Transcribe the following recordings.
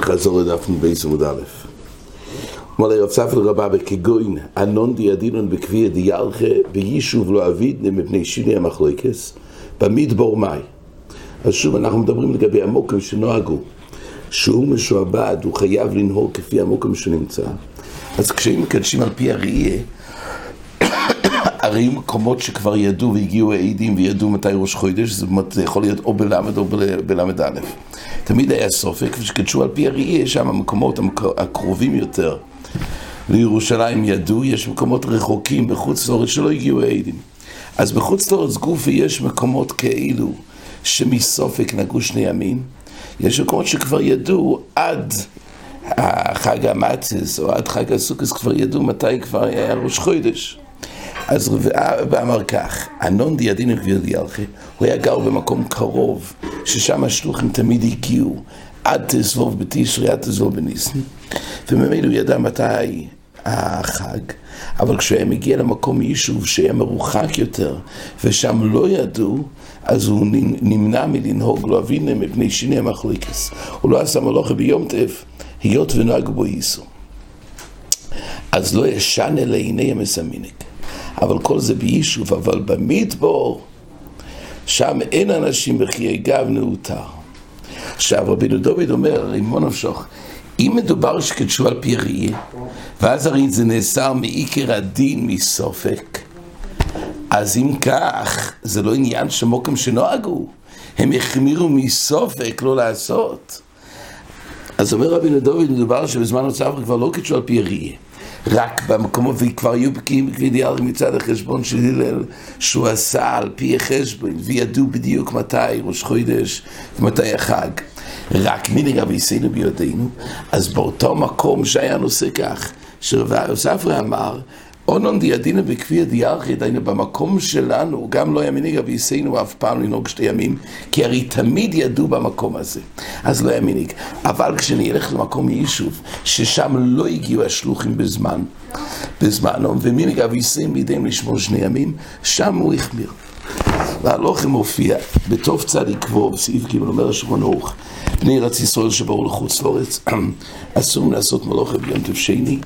חזור לדף מבייס עמוד א'. אמר לי רב ספר רבה בכגוין, ענון דיאדינון בכפי דיאלכה, ביישוב לא אבידנה מפני שיני המחלוקס, במדבור מאי. אז שוב אנחנו מדברים לגבי המוקם שנוהגו, שהוא משועבד, הוא חייב לנהוג כפי המוקם שנמצא. אז כשהם מקדשים על פי הראייה, הרי מקומות שכבר ידעו והגיעו העדים וידעו מתי ראש חודש, זה יכול להיות או בלמד או בלמד א'. תמיד היה סופק, ושקדשו על פי הראייה, שם המקומות הקרובים יותר לירושלים ידעו, יש מקומות רחוקים בחוץ לארץ שלא הגיעו העדים. אז בחוץ לארץ גופי יש מקומות כאלו שמסופק נגעו שני ימים, יש מקומות שכבר ידעו עד חג המצס או עד חג הסוכס כבר ידעו מתי כבר היה ראש חודש. אז רבעה אמר כך, אנון דיאדין גביר דיאלכי, הוא היה גר במקום קרוב, ששם השלוחים תמיד הגיעו, עד תזבוב בתשרי, עד תזבוב בניסן, וממילא הוא ידע מתי החג, אבל כשהוא היה מגיע למקום יישוב שהיה מרוחק יותר, ושם לא ידעו, אז הוא נמנע מלנהוג, לא אבינה מפני שיני המחליקס. הוא לא עשה מלוכה ביום טף, היות ונהג בו ייסו. אז לא ישן אלא הנה המסמינק. אבל כל זה ביישוב, אבל במדבור, שם אין אנשים בחיי גב נעוטר. עכשיו רבינו דוד אומר, רימון נפשוך, אם מדובר שקדשו על פי ראייה, ואז הרי זה נאסר מעיקר הדין מסופק, אז אם כך, זה לא עניין שמוקם שנוהגו, הם החמירו מסופק לא לעשות. אז אומר רבינו דוד, מדובר שבזמן הוצאה כבר לא קדשו על פי ראייה. רק במקומות, וכבר היו בקיאים בקבידיאל מצד החשבון של הלל, שהוא עשה על פי החשבון, וידעו בדיוק מתי ראש חודש ומתי החג. רק מנהג אביסינו ביודענו, אז באותו מקום שהיה נושא כך, שרבי יוספרי אמר, אונון דיאדינה בכפי הדיארכי, דיינו במקום שלנו, גם לא היה מנהיג אביסינו אף פעם לנהוג שתי ימים, כי הרי תמיד ידעו במקום הזה, אז לא מנהיג. אבל כשנלך למקום יישוב, ששם לא הגיעו השלוחים בזמן, בזמנו, ומנהיג אביסינו בידיהם לשמור שני ימים, שם הוא החמיר. והלוחם מופיע בתוף צדיק ווב, סעיף ג' אומר השולחן ערוך, בני ארץ ישראל שבאו לחוץ לארץ, אסור לעשות מלוכה ביום טוב שני,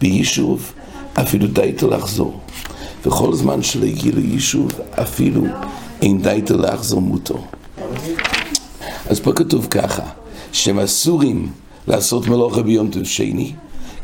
ביישוב, אפילו דייתו לחזור. וכל זמן שלא הגיע ליישוב, אפילו אין דייתו לחזור מותו. אז פה כתוב ככה, שהם אסורים לעשות מלוכה ביום טוב שני,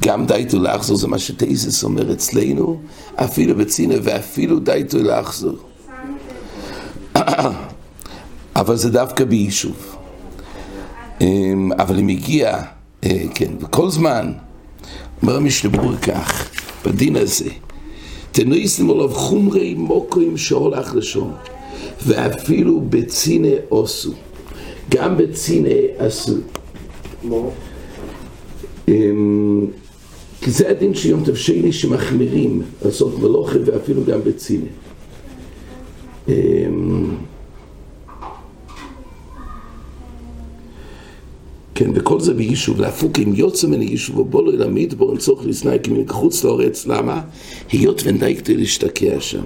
גם דייתו לחזור זה מה שטייסס אומר אצלנו, אפילו בצינה ואפילו דייתו לחזור. אבל זה דווקא ביישוב. אבל אם הגיע, כן, בכל זמן, אומר המשתבור כך, בדין הזה, תנויסים עליו חומרי מוקרים שהולך לשון, ואפילו בצינה עשו, גם בצינה עשו. כי זה הדין שיום טוב שני שמחמירים לעשות מלוכה ואפילו גם בצינה. כן, וכל זה ביישוב, להפוק אם יוצא מן היישוב ובולו אל המדבור, אין צורך לסנאי כמן חוץ לארץ, למה? היות ונדייקתי להשתקע שם.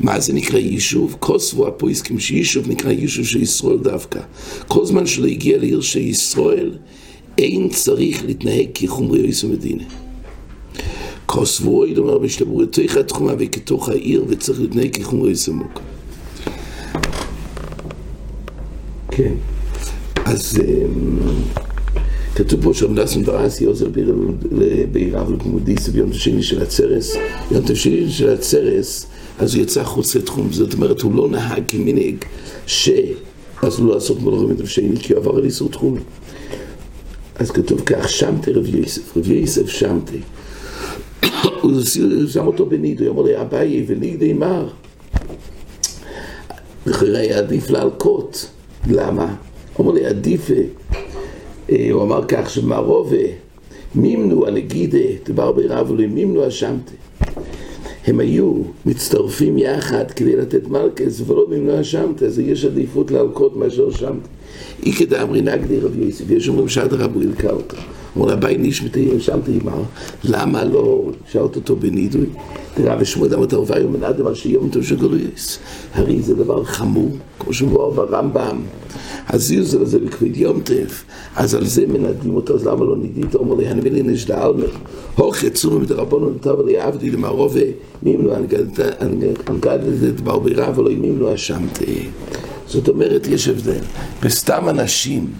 מה זה נקרא יישוב? כוסבו הפויסקים שיישוב נקרא יישוב של ישראל דווקא. כל זמן שלא הגיע לעיר של ישראל, אין צריך להתנהג כחומרי יויסו מדינה. כוסבו, היא אומר בשלבור, תוך התחומה וכתוך העיר, וצריך להתנהג כחומרי יויסו מוקה. כן. אז כתוב פה שם נאסן ברסי עוזר בעיריו לקמודיס ביום השני של הצרס. ביום השני של הצרס אז הוא יצא חוץ לתחום. זאת אומרת הוא לא נהג כמנהג ש... אז הוא לא לעשות מלאכה ביום השני כי הוא עבר על איסור תחום. אז כתוב כך שמתי רב יוסף רב יוסף שמתי. הוא שם אותו בנידו הוא אמר לי אביי ולידי מר לכן היה עדיף להלקות. למה? הוא אומר לי, עדיף, הוא אמר כך, שמערובה, מימנו הנגידה, דבר ברב אלוהים, מימנו אשמתי. הם היו מצטרפים יחד כדי לתת מלכס ולא במנוע שמתא, אז יש עדיפות להלקות מאשר שמתא. איקא דאמרי נגדי רבי יוסף, יש אומרים שעד רבו ילקה אותו. אמרו רבי נשמתי שמתי עמר, למה לא שאלת אותו בנידוי? תראה, ושמואל דמת ערווה יום מנדם על שיום טוב של גלויס. הרי זה דבר חמור, כמו שמבואר ברמב"ם. הזיוזל הזה בכבד יום טף, אז על זה מנדים אותו, אז למה לא נידית? אומר לי, הנביא לי נשדה אלמר, הוכי צורי מדרבנו נתב לי עבדי למערובה, מים לו הנגדת ברבירה ולא לו אשמתי. זאת אומרת, יש הבדל. בסתם אנשים,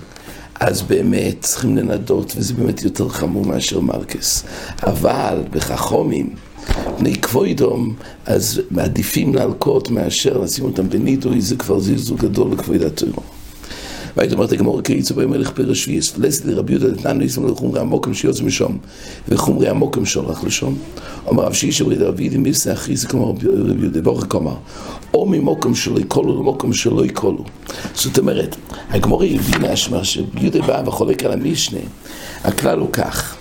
אז באמת צריכים לנדות, וזה באמת יותר חמור מאשר מרקס. אבל בחכומים, בני כבוידום, אז מעדיפים להלקות מאשר לשים אותם בנידוי, זה כבר זלזול גדול לכבוידת תוירו. והייתי אומרת הגמור קריצו מלך פרש שביעס, פלסת לרבי יהודה דתנן ניסם לחומרי המוקם שיוצא משום, וחומרי המוקם שולח לשום. אומר רב שיש אמרי דרבי ידי מיסה אחי זה כמו רבי יהודה בורך כלומר, או ממוקם שלא יקולו למוקם שלא יקולו. זאת אומרת, הגמור הבינה שמה שיהודה בא וחולק על המשנה, הכלל הוא כך.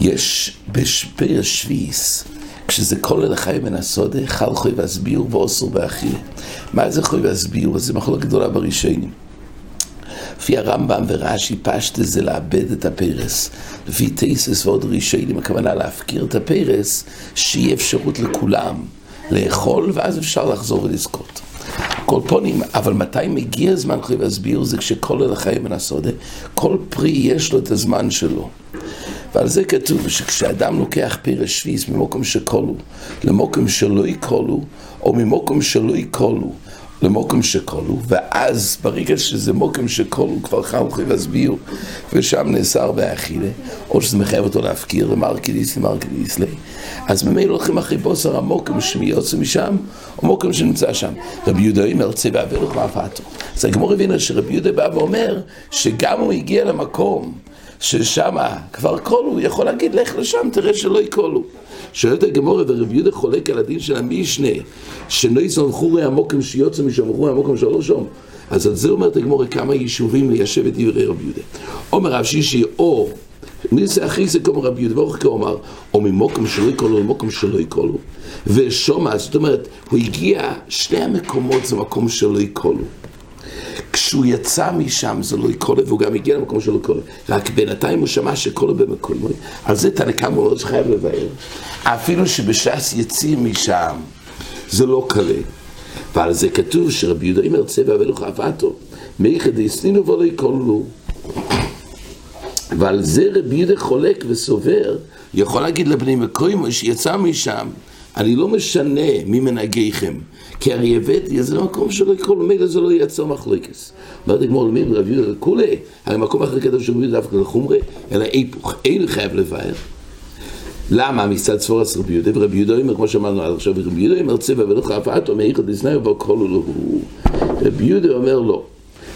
יש בפרש שביעס כשזה כל אל החי מן הסודה, חל חוי והסביר ואוסר באחילה. מה זה חוי והסביר? זה מחלוקת גדולה בראשונים. לפי הרמב"ם ורש"י פשטה זה לאבד את הפרס. לפי טייסס ועוד ראשונים, הכוונה להפקיר את הפרס, שיהיה אפשרות לכולם לאכול, ואז אפשר לחזור ולזכות. כל פונים, אבל מתי מגיע הזמן חוי והסביר? זה כשכל אל החי מן הסודה, כל פרי יש לו את הזמן שלו. ועל זה כתוב שכשאדם לוקח פרש שביס ממוקם שקולו למוקם שלא יקולו, או ממוקם שלא יקולו למוקם שקולו, ואז ברגע שזה מוקם שקולו כבר חם חי והסביר, ושם נאסר באכילה, או שזה מחייב אותו להפקיר למרקדיס למרקדיס לי, אז ממילא הולכים אחרי בוסר המוקם שמיוצא משם, או מוקם שנמצא שם. רבי יהודה אומר צבע ולך מאפתו. אז הגמור הבינה שרבי יהודה בא ואומר שגם הוא הגיע למקום ששם כבר קולו, הוא יכול להגיד לך לשם, תראה שלא יקולו. שואלת הגמורה ורב יהודה חולק על הדין של המשנה, שלא יזנחו רעי המוקם שיוצא משם, רעי המוקם שלא שם. אז על זה אומרת הגמורה כמה יישובים ליישב את דברי רב יהודה. אומר רב שישי, או, מי זה אחי זה כמו רב יהודה, ואורך כאומר, או ממוקם שלא יקולו למוקם שלא יקולו. ושומע, זאת אומרת, הוא הגיע, שני המקומות זה מקום שלא יקולו. כשהוא יצא משם זה לא יקולה, והוא גם הגיע למקום שלא יקולה. רק בינתיים הוא שמע שקולה במקומו. על זה תנא קמא הוא לא חייב לבאר. אפילו שבש"ס יצאים משם, זה לא קלה. ועל זה כתוב שרבי יהודה אומר צבע ולוך אהבתו. מייחד יסנינו ולא יקולו. ועל זה רבי יהודה חולק וסובר, יכול להגיד לבני מקוימו שיצא משם, אני לא משנה ממנהגיכם. כי הרי הבאתי, זה לא מקום שלא יקרוא לו, מילא זה לא ייצר מחלוקס. אומרת הגמור למי רב יהודה לכולי, הרי מקום אחר כתוב שרבי יהודה דווקא לחומרי, אלא היפוך, אין חייב לבאר. למה מצד ספורס רבי יהודה ורבי יהודה אומר, כמו שאמרנו עד עכשיו, רבי יהודה אומר צבע ולא אף אומר איכות דסנאי ובכל לו. רבי יהודה אומר לא,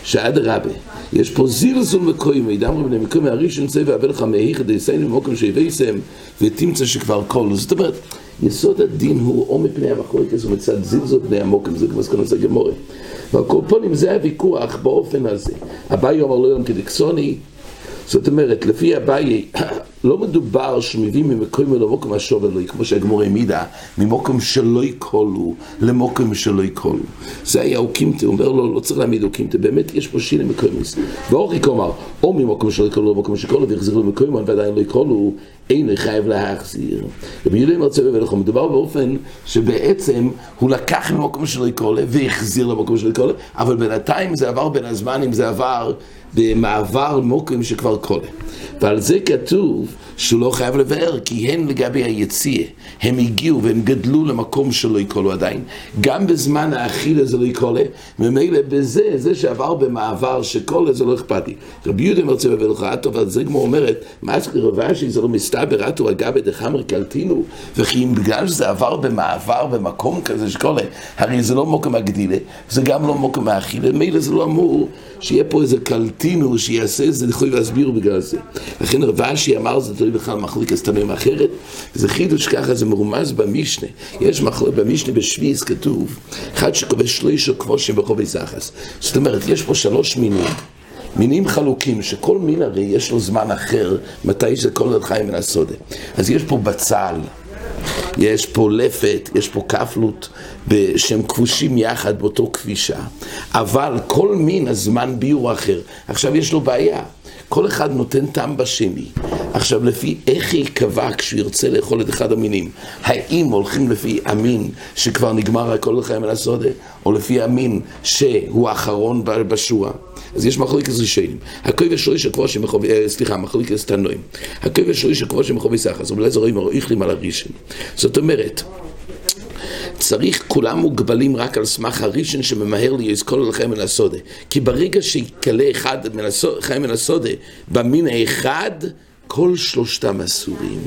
שאדרבה, יש פה זלזול מקוימי, מידם רבי מקוימי הראשון צבע ולך מאיכות דסנאי במקום שהבאסם ותמצא שכבר כל. זאת אומרת, יסוד הדין הוא או מפני המחלוקת ומצד זלזול בני המוקם, זה כמו סכנות הגמורה. ועל כל פונים זה הוויכוח באופן הזה. אביי אומר לא יום כדקסוני, זאת אומרת, לפי אביי, לא מדובר שמביאים ממקום למוקם השוב אלוהי, כמו שהגמור העמידה, ממוקם שלא יקולו למוקם שלא יקולו. זה היה אוקימתא, אומר לו, לא צריך להעמיד אוקימתא, באמת יש פה שיני מקומיס. ואוריק אומר, או ממוקם שלא יקולו למוקם שקולו, ויחזירו למקומו, ועדיין לא יקולו, אין חייב להחזיר. רבי יהודה מרצה ולכו, מדובר באופן שבעצם הוא לקח ממקום שלא יקולה והחזיר למקום שלא יקולה, אבל בינתיים זה עבר בין הזמנים, זה עבר במעבר מוקרים שכבר קולה. ועל זה כתוב שהוא לא חייב לבאר, כי הן לגבי היציאה, הם הגיעו והם גדלו למקום שלא יקולו עדיין. גם בזמן האכילה זה לא יקולה, וממילא בזה, זה שעבר במעבר שקולה זה לא אכפתי. רבי יהודה מרצה בבלך אטו, ועל זה כמו אומרת, מה זה רבשי, זה לא מסתבר אטו אגבי דחמר קלטינו, וכי אם בגלל שזה עבר במעבר במקום כזה שקולה, הרי זה לא מוקם הגדילה, זה גם לא מוקם האכילה, ממילא זה לא אמור שיהיה פה איזה קלטינו שיעשה את זה, יכולים להסביר בגלל זה. לכן רבשי אמר זה תלוי בכלל מחליקת תמים אחרת, זה חידוש ככה, זה מרומז במשנה. יש מחלוקת במשנה בשביעיס כתוב, אחד שכובש שלישו כבושים בחובי זחס. זאת אומרת, יש פה שלוש מינים. מינים חלוקים, שכל מין הרי יש לו זמן אחר, מתי זה כל החיים מן הסודה. אז יש פה בצל, יש פה לפת, יש פה כפלות, שהם כבושים יחד באותו כבישה, אבל כל מין הזמן ביור אחר. עכשיו יש לו בעיה. כל אחד נותן טעם בשני. עכשיו, לפי איך ייקבע כשהוא ירצה לאכול את אחד המינים? האם הולכים לפי המין שכבר נגמר הכל לחיים על הסודה, או לפי המין שהוא האחרון בשורה? אז יש מחלוקת ראשונים. הכוי ושריש הכבוד שמחובי, אה, סליחה, מחלוקת תנועים. הכוי ושריש הכבוד שמחובי סחס, אבל איזה רואים איכלים על הראשון. זאת אומרת, צריך, כולם מוגבלים רק על סמך הראשון שממהר לי יזכור לכם מן הסודה. כי ברגע שיתקלה אחד חיים מן הסודה במין האחד, כל שלושתם אסורים.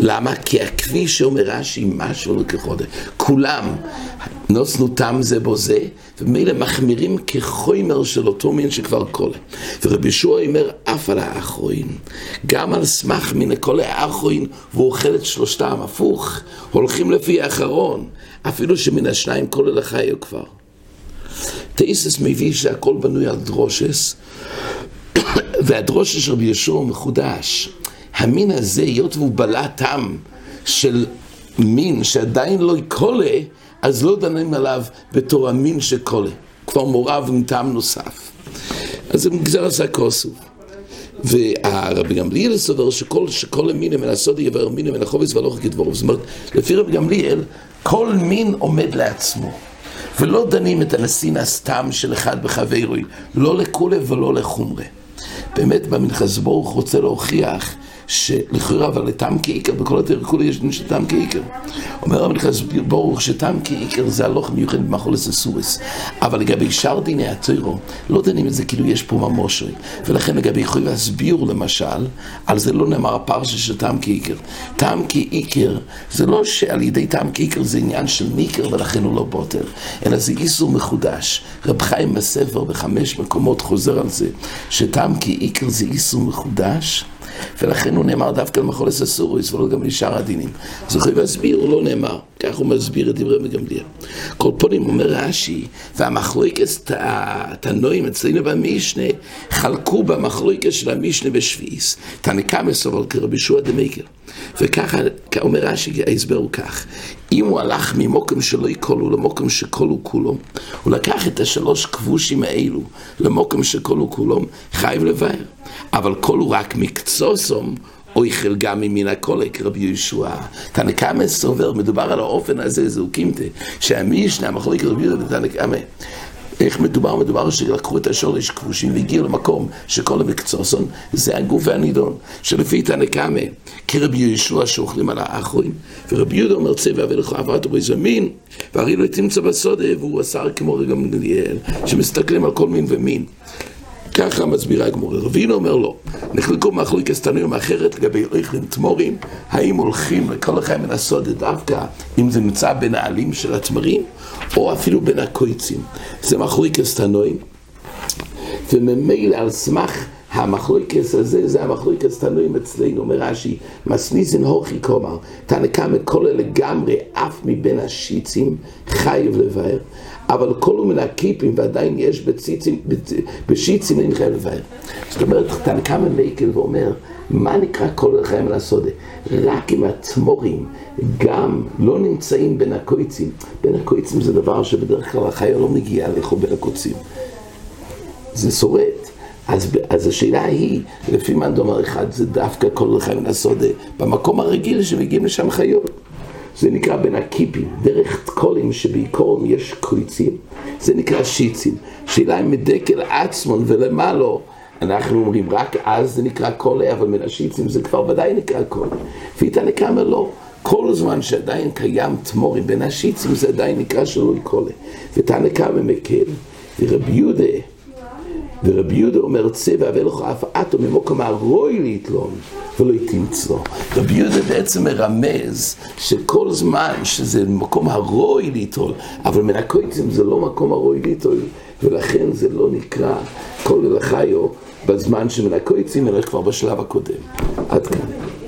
למה? כי הכביש שאומר רש"י, משהו לכחודה. כולם נוסנו תם זה בו זה, ומילא מחמירים כחומר של אותו מין שכבר קולה. ורבי ישוע אומר, אף על האחרון, גם על סמך מן הכל האחרון, והוא אוכל את שלושתם, הפוך, הולכים לפי האחרון, אפילו שמן השניים כל אלה חיו כבר. תאיסס מביא שהכל בנוי על דרושס, והדרושס של רבי ישוע מחודש. המין הזה, היות והוא בלע טעם של מין שעדיין לא יקולה, אז לא דנים עליו בתור המין שקולה. כבר מורב עם טעם נוסף. אז זה מגזר עשה כוסו. והרבי גמליאל סובר שכל, שכל המין מן הסודי יבר מין מן החובץ והלוך כדברו. זאת אומרת, לפי רבי גמליאל, כל מין עומד לעצמו. ולא דנים את הנשיא הסתם של אחד בחברוי, לא לכולי ולא לחומרי. באמת במנחס ברוך רוצה להוכיח שלכאורה אבל לטעם כעיקר, בכל התיר כולי יש דין של טעם כעיקר. אומר רבי נכנס ברוך שטעם כעיקר זה הלוך מיוחד במחולס הסורס. אבל לגבי שאר דיני הטרו, לא דנים את זה כאילו יש פה ממושרי. ולכן לגבי יכולים להסביר למשל, על זה לא נאמר הפרשה של טעם כעיקר. טעם כעיקר זה לא שעל ידי טעם כעיקר זה עניין של ניקר ולכן הוא לא בוטר, אלא זה איסור מחודש. רב חיים בספר בחמש מקומות חוזר על זה, שטעם כעיקר זה איסור מחודש. ולכן הוא נאמר דווקא למחולס הסוריס ולא גם לשאר הדינים. יכול להסביר, הוא לא נאמר. כך הוא מסביר את דברי מגמליאל. כל פונים אומר רש"י, והמחלוקת תנועים אצלנו במשנה, חלקו במחלוקת של המשנה בשביעיס. תנקה מסובל כרבי שוע דמייקל. וככה אומר רש"י, ההסבר הוא כך, אם הוא הלך ממוקם שלא יקולו למוקם שכולו כולו, הוא לקח את השלוש כבושים האלו למוקם שכולו כולו, חייב לבאר. אבל כולו רק מקצוסום, אויכל גם ממין הקולק, רבי יהושע. תנקמה סובר, מדובר על האופן הזה, זהו קימתה, שהמישנה, המחלוק רבי יהושע ותנקמה. איך מדובר? מדובר שלקחו את השורש כבושים והגיעו למקום שכל המקצוסון זה הגוף והנידון, שלפי תנקמה, כרבי יהושע שאוכלים על האחורים, ורבי יהודה אומר צבע ולך עברת בו איזה מין, והרי לא תמצא בסודה, והוא עשר כמו רגע גמליאל, שמסתכלים על כל מין ומין. ככה מסבירה הגמורה. רבינו אומר לו, נחלקו מחלוקת תנועים אחרת לגבי אוכלים תמורים, האם הולכים לכל אחד מן הסודה דווקא, אם זה נמצא בין העלים של התמרים, או אפילו בין הקויצים. זה מחלוקת תנועים. וממילא על סמך המחלוקס הזה, זה המחלוקס תנועים אצלנו, אומר רש"י, מסניזין הוכי כלומר, תנקה מכל לגמרי, אף מבין השיצים, חייב לבאר. אבל כל מן הקיפים ועדיין יש בציצים, בשיצים אין חייב לבאר. זאת אומרת, תנקמה מייקל ואומר, מה נקרא כל החיים הסודה? רק אם התמורים גם לא נמצאים בין הקויצים. בין הקויצים זה דבר שבדרך כלל החיה לא מגיעה לאכול בין הקוצים. זה שורד. אז, אז השאלה היא, לפי מאן דומר אחד, זה דווקא כל החיים הסודה, במקום הרגיל שמגיעים לשם חיות. זה נקרא בין הקיפים, דרך תקולים שבעיקרון יש קריצים, זה נקרא שיצים. שאלה אם מדקל עצמון ולמעלו, אנחנו אומרים רק אז זה נקרא קולה, אבל מן השיצים זה כבר ודאי נקרא קולה. ואיתנא קמא לא. כל זמן שעדיין קיים תמורי בין השיצים זה עדיין נקרא שלוי קולה. ותנא קמא מקל, ורבי יהודה ורבי יהודה אומר צבע ולך אף אטו ממוקם הרוי ליתלון ולא יתמצלו. רבי יהודה בעצם מרמז שכל זמן שזה מקום הרוי ליטול, אבל מן הקויצים זה לא מקום הרוי ליטול, ולכן זה לא נקרא כל אלחיו בזמן שמן הקויצים, אלא כבר בשלב הקודם. עד כאן.